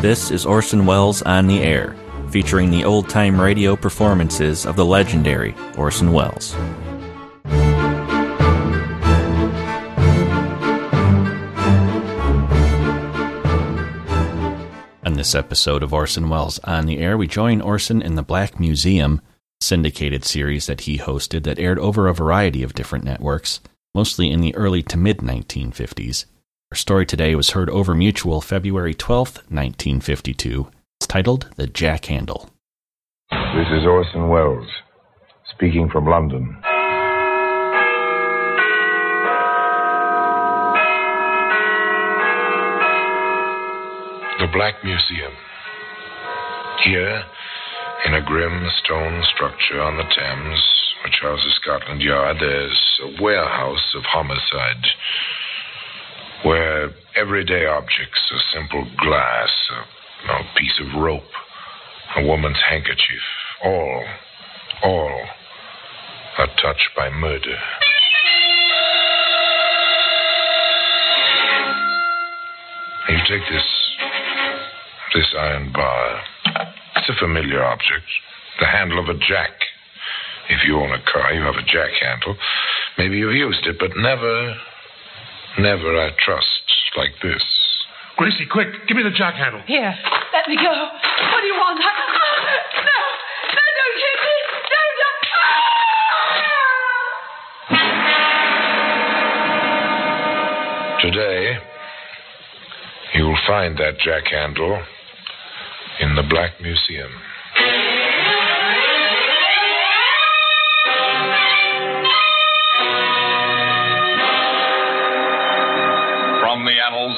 This is Orson Welles on the Air, featuring the old time radio performances of the legendary Orson Welles. On this episode of Orson Welles on the Air, we join Orson in the Black Museum syndicated series that he hosted that aired over a variety of different networks, mostly in the early to mid 1950s. Our story today was heard over Mutual February 12, 1952. It's titled The Jack Handle. This is Orson Welles, speaking from London. The Black Museum. Here, in a grim stone structure on the Thames, which houses Scotland Yard, there's a warehouse of homicide where everyday objects, a simple glass, a, piece of rope, a woman's handkerchief, all, all are touched by murder. You take this this iron bar. It's a familiar object. The handle of a jack. If you own a car, you have a jack handle. Maybe you've used it, but never Never I trust like this. Gracie, quick, give me the jack handle. Here, let me go. What do you want? No, no, don't hit me. Don't. Today, you'll find that jack handle in the Black Museum.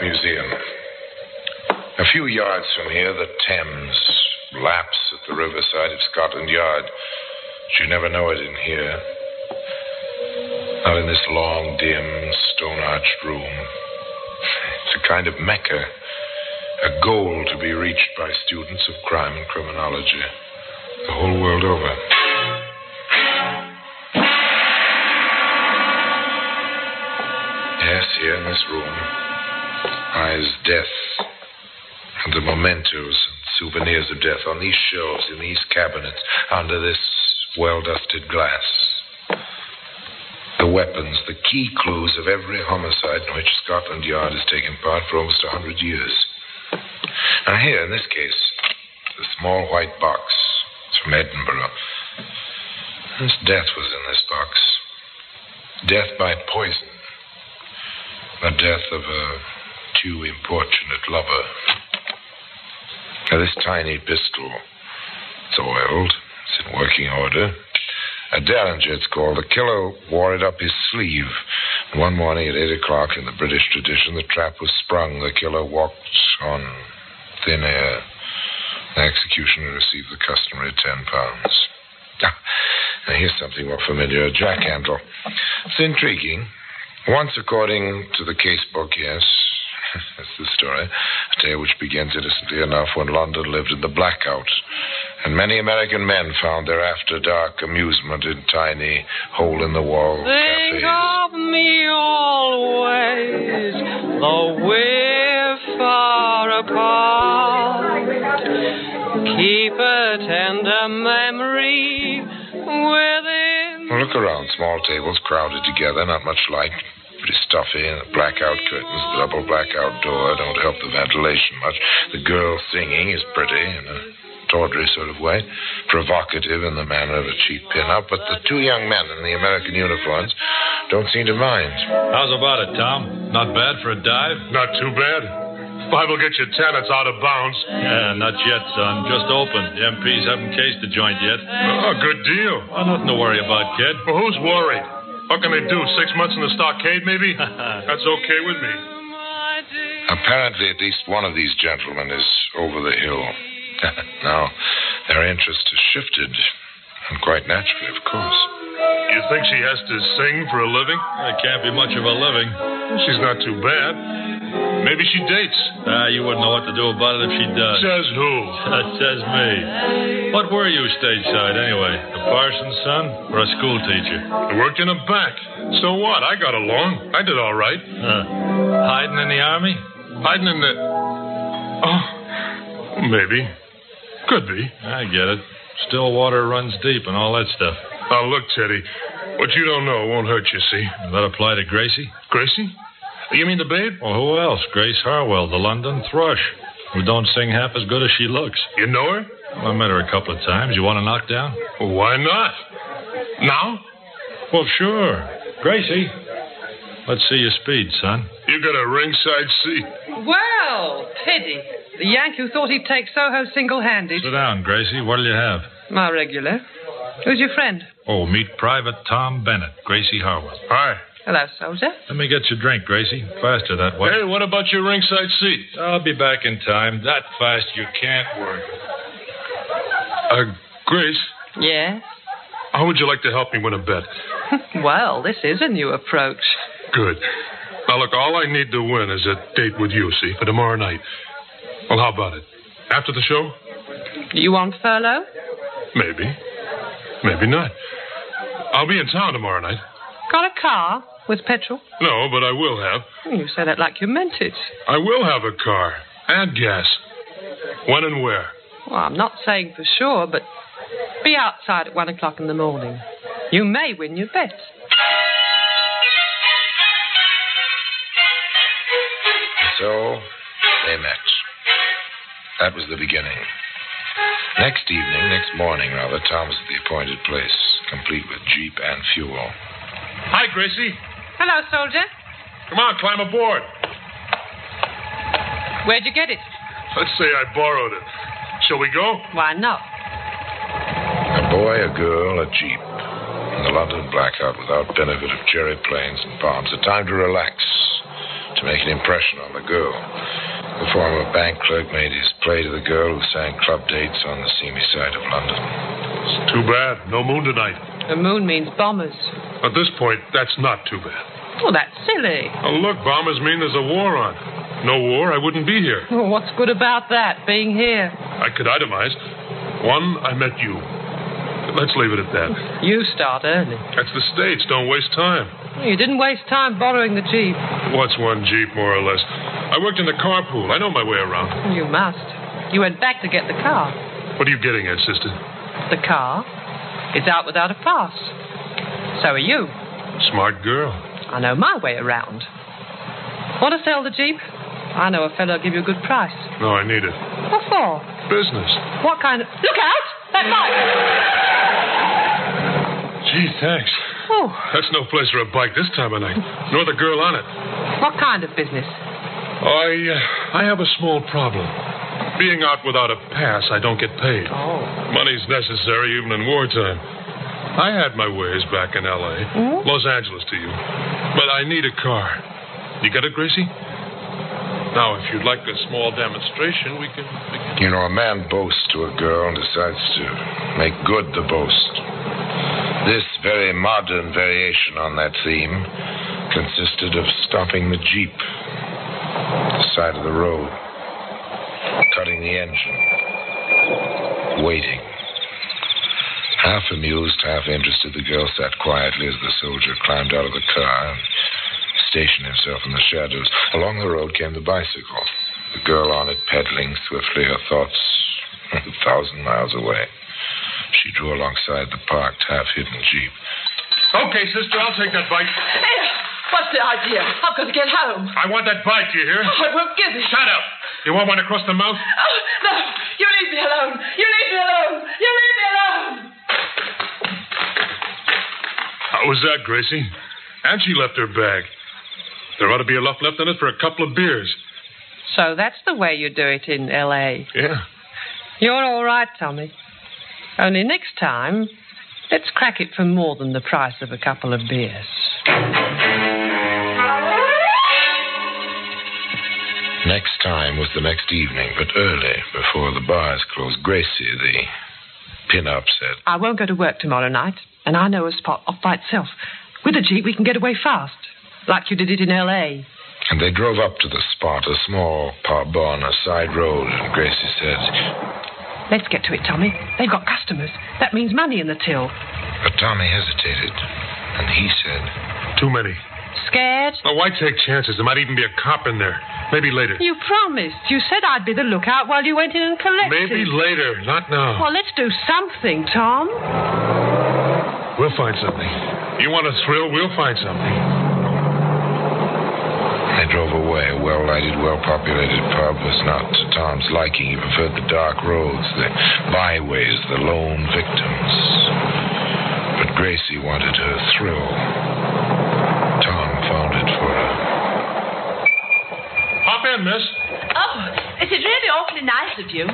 Museum. A few yards from here, the Thames laps at the riverside of Scotland Yard. But you never know it in here. Not in this long, dim, stone arched room. It's a kind of mecca, a goal to be reached by students of crime and criminology the whole world over. Yes, here in this room eyes death and the mementos and souvenirs of death on these shelves, in these cabinets, under this well dusted glass. The weapons, the key clues of every homicide in which Scotland Yard has taken part for almost a hundred years. Now, here, in this case, the small white box. It's from Edinburgh. This death was in this box. Death by poison. The death of a too importunate lover. Now, this tiny pistol, it's oiled, it's in working order. A Derringer, it's called. The killer wore it up his sleeve. One morning at 8 o'clock, in the British tradition, the trap was sprung. The killer walked on thin air. The executioner received the customary 10 pounds. Ah, now, here's something more familiar a jack handle. It's intriguing. Once, according to the case book, yes, That's the story. A tale which begins innocently enough when London lived in the blackout, and many American men found their after dark amusement in tiny hole in the wall cafes. Think of me always, though we're far apart. Keep a tender memory within. Look around. Small tables crowded together, not much light pretty stuffy. And the blackout curtains, the double blackout door don't help the ventilation much. The girl singing is pretty in a tawdry sort of way, provocative in the manner of a cheap pin-up, but the two young men in the American uniforms don't seem to mind. How's about it, Tom? Not bad for a dive? Not too bad. Five will get you ten. It's out of bounds. Yeah, not yet, son. Just open. The MPs haven't cased the joint yet. Oh, good deal. Well, nothing to worry about, kid. Well, who's worried? What can they do? Six months in the stockade, maybe? That's okay with me. Apparently, at least one of these gentlemen is over the hill. now, their interest has shifted, and quite naturally, of course. You think she has to sing for a living? It can't be much of a living. She's not too bad. Maybe she dates. Ah, you wouldn't know what to do about it if she does. Says who? Says me. What were you stateside anyway? A parson's son or a school teacher? I worked in a bank. So what? I got along. I did all right. Huh. Hiding in the army? Hiding in the. Oh, maybe. Could be. I get it. Still water runs deep and all that stuff. Now, look, Teddy. What you don't know won't hurt you, see? Does that apply to Gracie? Gracie? You mean the babe? Well, who else? Grace Harwell, the London thrush, who don't sing half as good as she looks. You know her? Well, I met her a couple of times. You want to knock down? Well, why not? Now? Well, sure. Gracie, let's see your speed, son. You got a ringside seat. Well, Teddy, the Yank who thought he'd take Soho single handed. Sit down, Gracie. What'll you have? My regular. Who's your friend? Oh, meet Private Tom Bennett, Gracie Harwell. Hi. Hello, soldier. Let me get your drink, Gracie. Faster that way. Hey, what about your ringside seat? I'll be back in time. That fast you can't work. Uh, Grace, Yes? how would you like to help me win a bet? Well, this is a new approach. Good. Now, look, all I need to win is a date with you, see, for tomorrow night. Well, how about it? After the show? You on furlough? Maybe. Maybe not. I'll be in town tomorrow night. Got a car with petrol? No, but I will have. You said it like you meant it. I will have a car and gas. When and where? Well, I'm not saying for sure, but be outside at one o'clock in the morning. You may win your bet. So they met. That was the beginning. Next evening, next morning, rather, Tom was at the appointed place, complete with jeep and fuel. Hi, Gracie. Hello, soldier. Come on, climb aboard. Where'd you get it? Let's say I borrowed it. Shall we go? Why not? A boy, a girl, a jeep. In the London blackout without benefit of cherry planes and bombs. A time to relax, to make an impression on the girl. The former bank clerk made his play to the girl who sang club dates on the seamy side of London. It's too bad. No moon tonight. The moon means bombers. At this point, that's not too bad. Well, that's silly. Oh, look, bombers mean there's a war on. No war, I wouldn't be here. Well, what's good about that, being here? I could itemize. One, I met you. Let's leave it at that. You start early. That's the States. Don't waste time. You didn't waste time borrowing the Jeep. What's one Jeep, more or less? I worked in the carpool. I know my way around. You must. You went back to get the car. What are you getting at, sister? The car is out without a pass. So are you. Smart girl. I know my way around. Want to sell the Jeep? I know a fellow will give you a good price. No, I need it. What for? Business. What kind of. Look out! That bike! Gee, thanks. Oh, That's no place for a bike this time of night. Nor the girl on it. what kind of business? I, uh, I have a small problem. Being out without a pass, I don't get paid. Oh. Money's necessary even in wartime. I had my ways back in L.A., Hmm? Los Angeles to you. But I need a car. You got it, Gracie? Now, if you'd like a small demonstration, we can. We can... You know, a man boasts to a girl and decides to make good the boast. This very modern variation on that theme consisted of stopping the Jeep at the side of the road, cutting the engine, waiting. Half amused, half interested, the girl sat quietly as the soldier climbed out of the car and stationed himself in the shadows. Along the road came the bicycle, the girl on it pedaling swiftly, her thoughts a thousand miles away. She drew alongside the parked, half hidden Jeep. Okay, sister, I'll take that bike. Hey, what's the idea? I've got to get home. I want that bike, you hear? Oh, I won't give it. Shut up. You want one across the mouth? Oh, no, you leave me alone. You leave me alone. You leave me alone. How was that, Gracie? And she left her bag. There ought to be enough left in it for a couple of beers. So that's the way you do it in L.A. Yeah. You're all right, Tommy. Only next time, let's crack it for more than the price of a couple of beers. Next time was the next evening, but early, before the bars closed. Gracie, the pin-up, said, I won't go to work tomorrow night, and I know a spot off by itself. With a jeep, we can get away fast, like you did it in L.A. And they drove up to the spot, a small pub on a side road, and Gracie said, Let's get to it, Tommy. They've got customers. That means money in the till. But Tommy hesitated, and he said, Too many. Scared? Now, why take chances? There might even be a cop in there. Maybe later. You promised. You said I'd be the lookout while you went in and collected. Maybe later, not now. Well, let's do something, Tom. We'll find something. You want a thrill? We'll find something. They drove away. A well lighted, well populated pub was not to Tom's liking. He preferred the dark roads, the byways, the lone victims. But Gracie wanted her thrill. Tom found it for her. Hop in, miss. Oh, it is really awfully nice of you.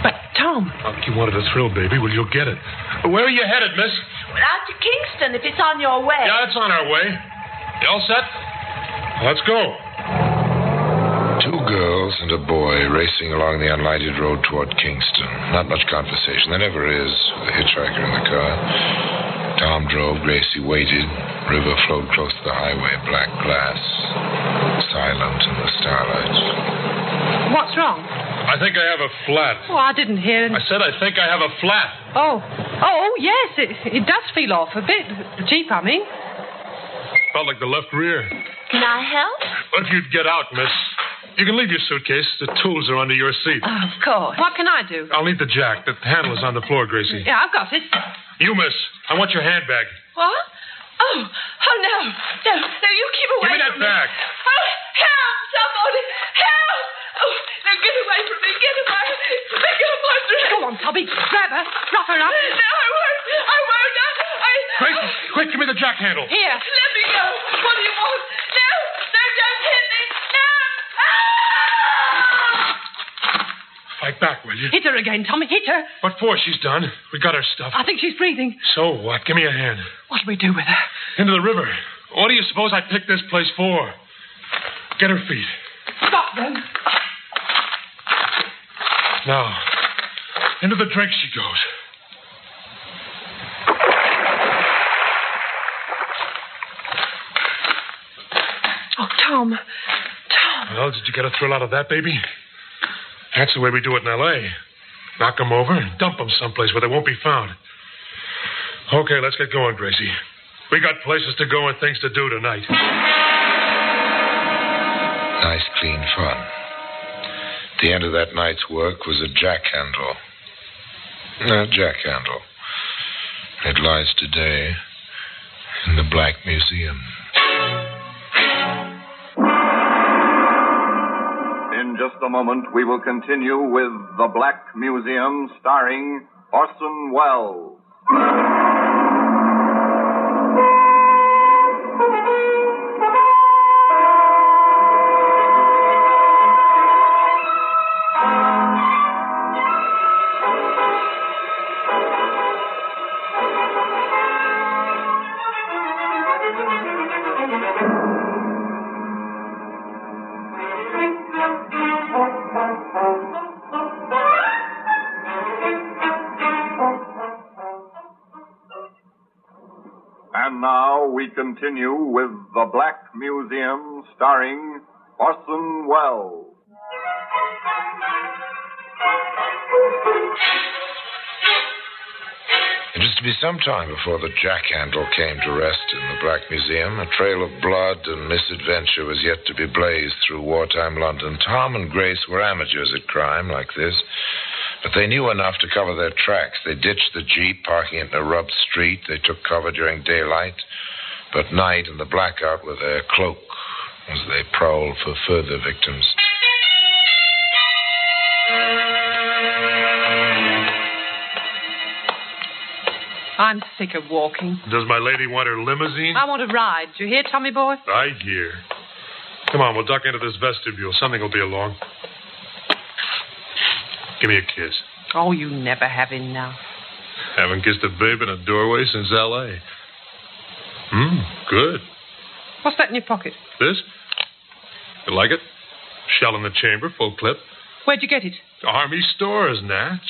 But, Tom, Oh, you wanted a thrill, baby. Well, you'll get it. Where are you headed, miss? Well, out to Kingston if it's on your way. Yeah, it's on our way. You all set? Let's go. Two girls and a boy racing along the unlighted road toward Kingston. Not much conversation. There never is with a hitchhiker in the car. Tom drove, Gracie waited. River flowed close to the highway, black glass, silent in the starlight. what's wrong? I think I have a flat. Oh, I didn't hear it. I said I think I have a flat. Oh, oh, yes, it, it does feel off a bit. The jeep, I mean. Felt like the left rear. Can I help? If you'd get out, miss. You can leave your suitcase. The tools are under your seat. Oh, of course. What can I do? I'll need the jack. The handle is on the floor, Gracie. Yeah, I've got it. You, miss. I want your handbag. What? Oh, oh no. No, no, you keep away Give me that from bag. Oh, help, somebody. Help. Oh, no, get away from me. Get away. Pick up my dress. Go on, Tubby. Grab her. Rough her up. No, I won't. I won't. I... I... Gracie, quick, give me the jack handle. Here. Let me go. What do you want? No, no, don't hit me. No. Ah! Fight back, will you? Hit her again, Tommy. Hit her. What for? She's done. We got her stuff. I think she's breathing. So what? Give me a hand. What'll we do with her? Into the river. What do you suppose I picked this place for? Get her feet. Stop them. Now, into the drink she goes. Oh, Tom. Tom. Well, did you get a thrill out of that, baby? That's the way we do it in L.A. Knock 'em over and dump 'em someplace where they won't be found. Okay, let's get going, Gracie. We got places to go and things to do tonight. Nice, clean fun. The end of that night's work was a jack handle. A jack handle. It lies today in the Black Museum. In just a moment, we will continue with The Black Museum starring Orson Welles. Continue with The Black Museum starring Orson Welles. It was to be some time before the jack handle came to rest in the Black Museum. A trail of blood and misadventure was yet to be blazed through wartime London. Tom and Grace were amateurs at crime like this, but they knew enough to cover their tracks. They ditched the Jeep, parking it in a rubbed street. They took cover during daylight, but night and the blackout were their cloak as they prowled for further victims. I'm sick of walking. Does my lady want her limousine? I want to ride. Do you hear, Tommy boy? I hear. Come on, we'll duck into this vestibule. Something will be along. Give me a kiss. Oh, you never have enough. Haven't kissed a babe in a doorway since L.A. Hmm, good. What's that in your pocket? This? You like it? Shell in the chamber, full clip. Where'd you get it? Army stores, Natch.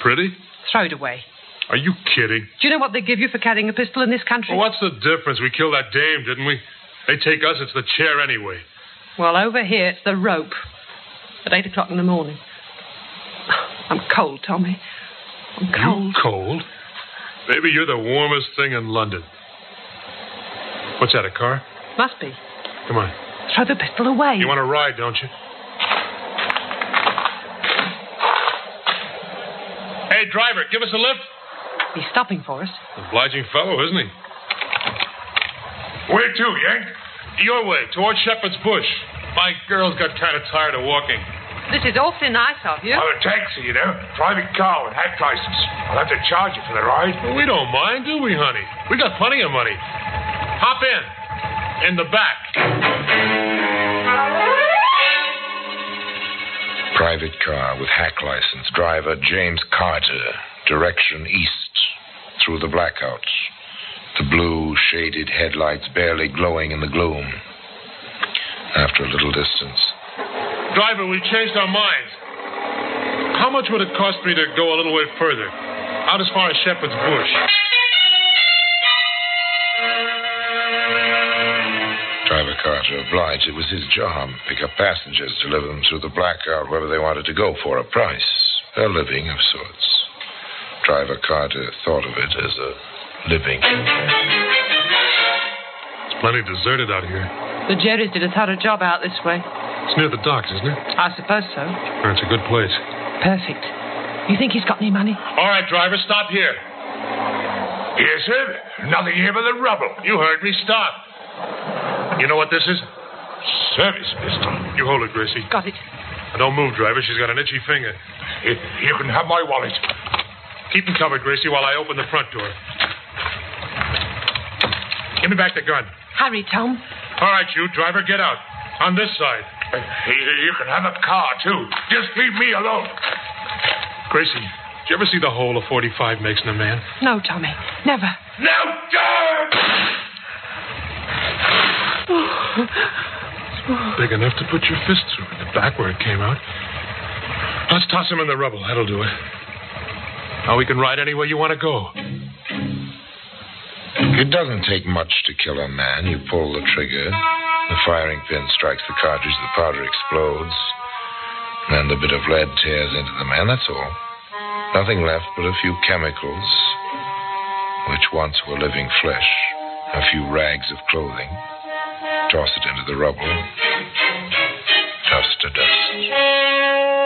Pretty? Throw it away. Are you kidding? Do you know what they give you for carrying a pistol in this country? Well, what's the difference? We killed that dame, didn't we? They take us, it's the chair anyway. Well, over here, it's the rope. At eight o'clock in the morning. I'm cold, Tommy. I'm cold. You cold? Maybe you're the warmest thing in London. What's that, a car? Must be. Come on. Throw the pistol away. You want to ride, don't you? Hey, driver, give us a lift. He's stopping for us. Obliging fellow, isn't he? Where to, Yank? Your way, towards Shepherd's Bush. My girl's got kind of tired of walking. This is awfully nice of you. I'm a taxi, you know. Private car with hack license. I'll have to charge you for the ride. Well, we don't mind, do we, honey? We got plenty of money. Hop in. In the back. Private car with hack license. Driver James Carter. Direction east. Through the blackouts. The blue, shaded headlights barely glowing in the gloom. After a little distance, Driver, we changed our minds. How much would it cost me to go a little way further? Out as far as Shepherd's Bush. Driver Carter obliged. It was his job. Pick up passengers, deliver them through the blackout wherever they wanted to go for a price. A living of sorts. Driver Carter thought of it as a living. It's plenty deserted out here. The Jerrys did a thorough job out this way. It's near the docks, isn't it? I suppose so. That's a good place. Perfect. You think he's got any money? All right, driver, stop here. Yes, sir. Nothing here but the rubble. You heard me. Stop. You know what this is? Service pistol. You hold it, Gracie. Got it. Now, don't move, driver. She's got an itchy finger. You, you can have my wallet. Keep him covered, Gracie, while I open the front door. Give me back the gun. Hurry, Tom. All right, you, driver, get out. On this side. You, you can have a car, too. Just leave me alone. Gracie, did you ever see the hole a 45 makes in a man? No, Tommy. Never. No, don't! Big enough to put your fist through in the back where it came out. Let's toss him in the rubble. That'll do it. Now we can ride anywhere you want to go. It doesn't take much to kill a man. You pull the trigger, the firing pin strikes the cartridge, the powder explodes, and the bit of lead tears into the man. That's all. Nothing left but a few chemicals, which once were living flesh, a few rags of clothing. Toss it into the rubble. Dust to dust.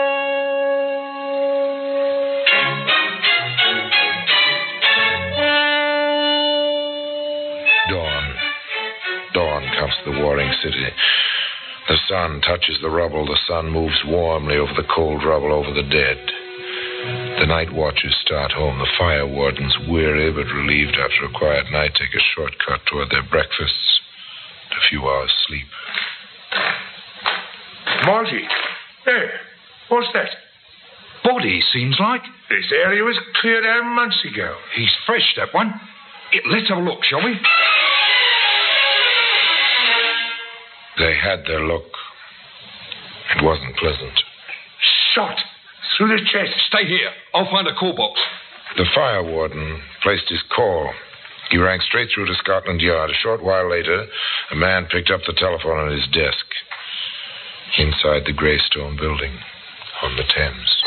Dawn the warring city. The sun touches the rubble. The sun moves warmly over the cold rubble, over the dead. The night watchers start home. The fire wardens, weary but relieved after a quiet night, take a shortcut toward their breakfasts and a few hours' sleep. Marty. Hey, what's that? Body, seems like. This area was cleared out months ago. He's fresh, that one. Let's have a look, shall we? They had their look. It wasn't pleasant. Shot through the chest. Stay here. I'll find a call box. The fire warden placed his call. He rang straight through to Scotland Yard. A short while later, a man picked up the telephone on his desk. Inside the Greystone building on the Thames.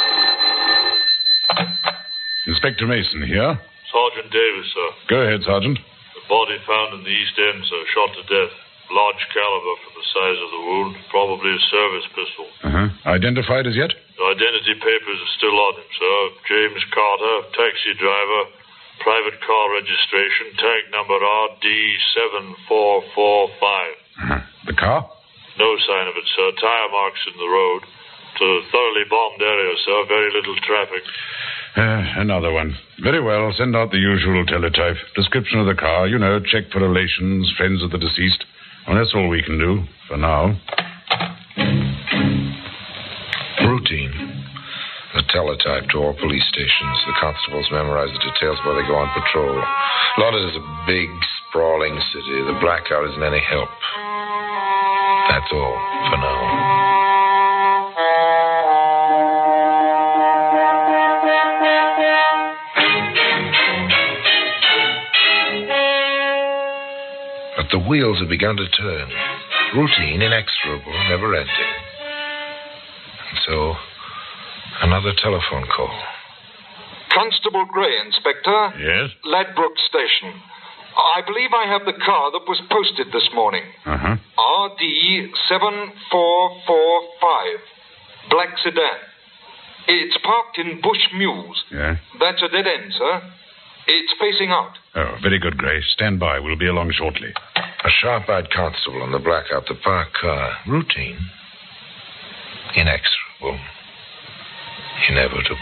Inspector Mason here. Sergeant Davis, sir. Go ahead, Sergeant. The body found in the East End, sir, shot to death. Large caliber for the size of the wound, probably a service pistol. Uh-huh. Identified as yet? The identity papers are still on him, sir. James Carter, taxi driver, private car registration, tag number RD7445. Uh-huh. The car? No sign of it, sir. Tire marks in the road. It's a thoroughly bombed area, sir. Very little traffic. Uh, another one. Very well. Send out the usual teletype. Description of the car. You know, check for relations, friends of the deceased. Well, that's all we can do for now. Routine. The teletype to all police stations. The constables memorize the details while they go on patrol. London is a big, sprawling city. The blackout isn't any help. That's all for now. Wheels had begun to turn. Routine, inexorable, never ending. And so, another telephone call. Constable Gray, Inspector. Yes? Ladbroke Station. I believe I have the car that was posted this morning. Uh huh. RD 7445. Black sedan. It's parked in Bush Mews. Yeah. That's a dead end, sir. It's facing out. Oh, very good, Gray. Stand by. We'll be along shortly. A sharp eyed constable on the blackout the parked car. Uh, routine. Inexorable. Inevitable.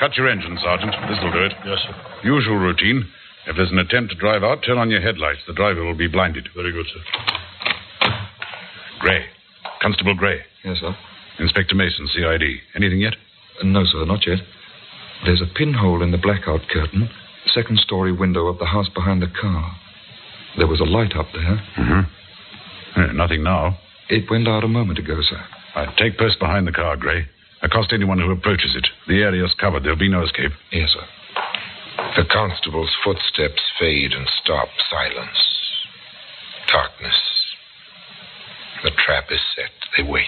Cut your engine, Sergeant. This'll do it. Yes, sir. Usual routine. If there's an attempt to drive out, turn on your headlights. The driver will be blinded. Very good, sir. Gray. Constable Gray. Yes, sir. Inspector Mason, CID. Anything yet? No, sir, not yet. There's a pinhole in the blackout curtain, second story window of the house behind the car. There was a light up there. Mm-hmm. nothing now. It went out a moment ago, sir. Right, take post behind the car, Gray. Accost anyone who approaches it. The area's covered. There'll be no escape. Yes, sir. The constable's footsteps fade and stop. Silence. Darkness. The trap is set. They wait.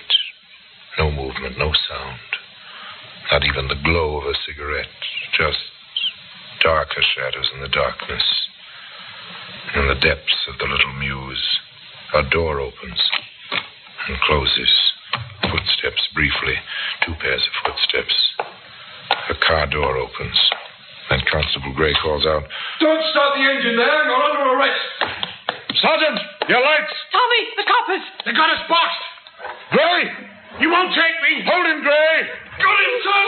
No movement, no sound. Not even the glow of a cigarette. Just darker shadows in the darkness. In the depths of the little mews, a door opens and closes. Footsteps briefly. Two pairs of footsteps. A car door opens. Then Constable Gray calls out, Don't start the engine there. You're under arrest. Sergeant, your lights. Tommy, the coppers! They got us boxed. Gray! You won't take me. Hold him, Gray! Got him, son.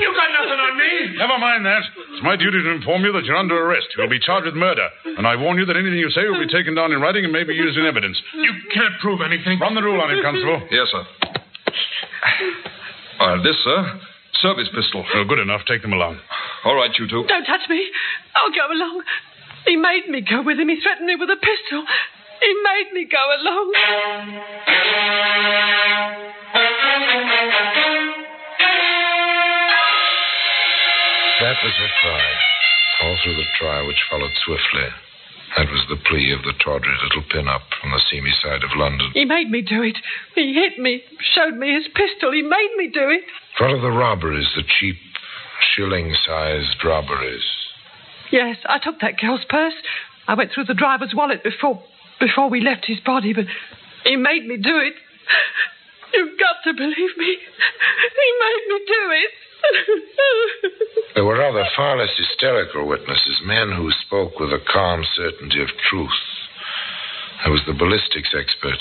You got nothing on me. Never mind that. It's my duty to inform you that you're under arrest. You'll be charged with murder. And I warn you that anything you say will be taken down in writing and may be used in evidence. You can't prove anything. Run the rule on him, Constable. Yes, sir. Uh, this, sir. Service pistol. Oh, good enough. Take them along. All right, you two. Don't touch me. I'll go along. He made me go with him. He threatened me with a pistol. He made me go along. That was her cry. All through the trial, which followed swiftly. That was the plea of the tawdry little pin-up from the seamy side of London. He made me do it. He hit me, showed me his pistol. He made me do it. What of the robberies, the cheap, shilling-sized robberies? Yes, I took that girl's purse. I went through the driver's wallet before before we left his body, but he made me do it. You've got to believe me. He made me do it. There were other, far less hysterical witnesses, men who spoke with a calm certainty of truth. There was the ballistics expert.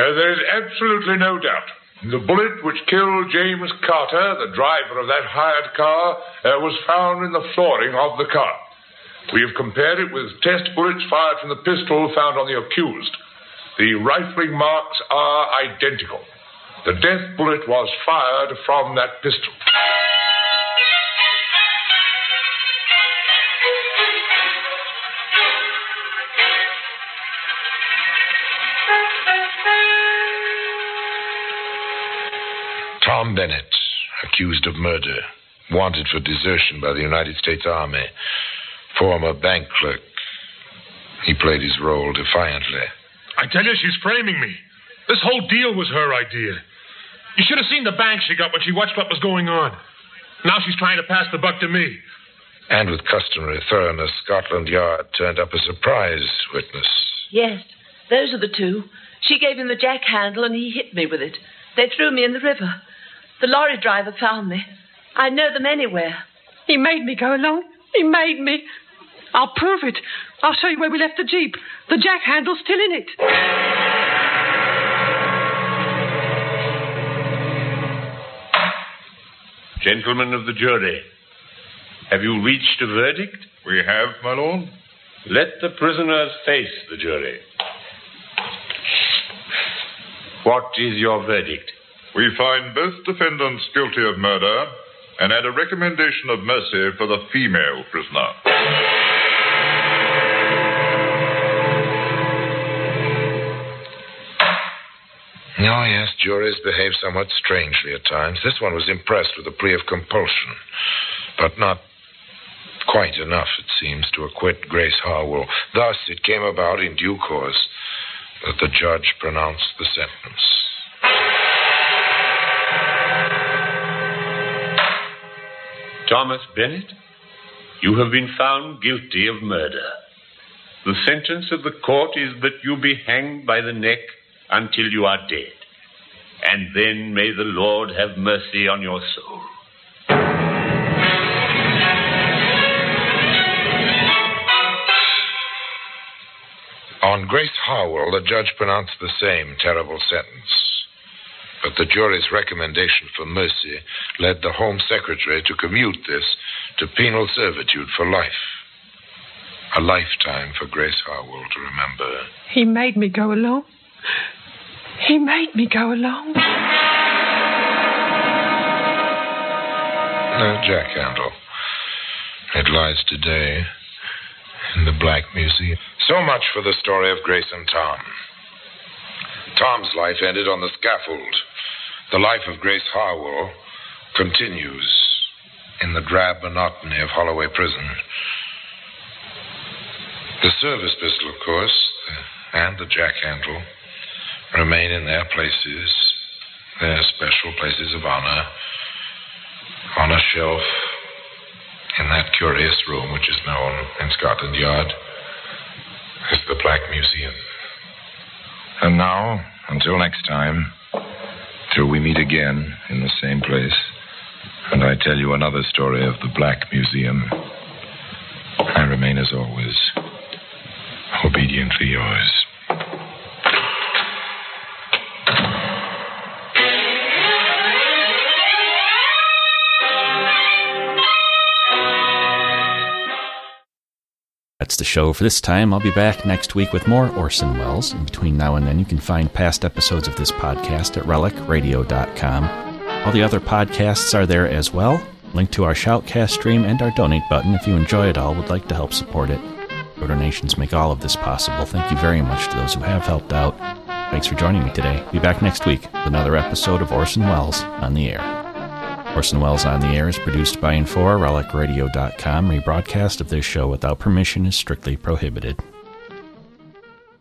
Uh, there is absolutely no doubt. The bullet which killed James Carter, the driver of that hired car, uh, was found in the flooring of the car. We have compared it with test bullets fired from the pistol found on the accused. The rifling marks are identical. The death bullet was fired from that pistol. Tom Bennett, accused of murder, wanted for desertion by the United States Army, former bank clerk. He played his role defiantly. I tell you, she's framing me. This whole deal was her idea. You should have seen the bang she got when she watched what was going on. Now she's trying to pass the buck to me. And with customary thoroughness, Scotland Yard turned up a surprise witness. Yes, those are the two. She gave him the jack handle and he hit me with it. They threw me in the river. The lorry driver found me. I know them anywhere. He made me go along. He made me. I'll prove it. I'll show you where we left the Jeep. The jack handle's still in it. Gentlemen of the jury, have you reached a verdict? We have, my lord. Let the prisoners face the jury. What is your verdict? We find both defendants guilty of murder and add a recommendation of mercy for the female prisoner. Oh, yes, juries behave somewhat strangely at times. This one was impressed with the plea of compulsion, but not quite enough, it seems, to acquit Grace Harwell. Thus, it came about in due course that the judge pronounced the sentence. Thomas Bennett, you have been found guilty of murder. The sentence of the court is that you be hanged by the neck until you are dead. And then may the Lord have mercy on your soul. On Grace Harwell, the judge pronounced the same terrible sentence. But the jury's recommendation for mercy led the Home Secretary to commute this to penal servitude for life. A lifetime for Grace Harwell to remember. He made me go along. He made me go along. No jack handle. It lies today in the Black Museum. So much for the story of Grace and Tom. Tom's life ended on the scaffold. The life of Grace Harwell continues in the drab monotony of Holloway Prison. The service pistol, of course, and the jack handle remain in their places, their special places of honor, on a shelf in that curious room which is known in Scotland Yard as the Black Museum. And now, until next time, till we meet again in the same place, and I tell you another story of the Black Museum, I remain as always, obediently yours. That's the show for this time. I'll be back next week with more Orson Welles. In between now and then, you can find past episodes of this podcast at relicradio.com. All the other podcasts are there as well. Link to our Shoutcast stream and our donate button if you enjoy it all, would like to help support it. Your donations make all of this possible. Thank you very much to those who have helped out. Thanks for joining me today. Be back next week with another episode of Orson Welles on the air. Orson Welles on the Air is produced by Infor, relicradio.com. Rebroadcast of this show without permission is strictly prohibited.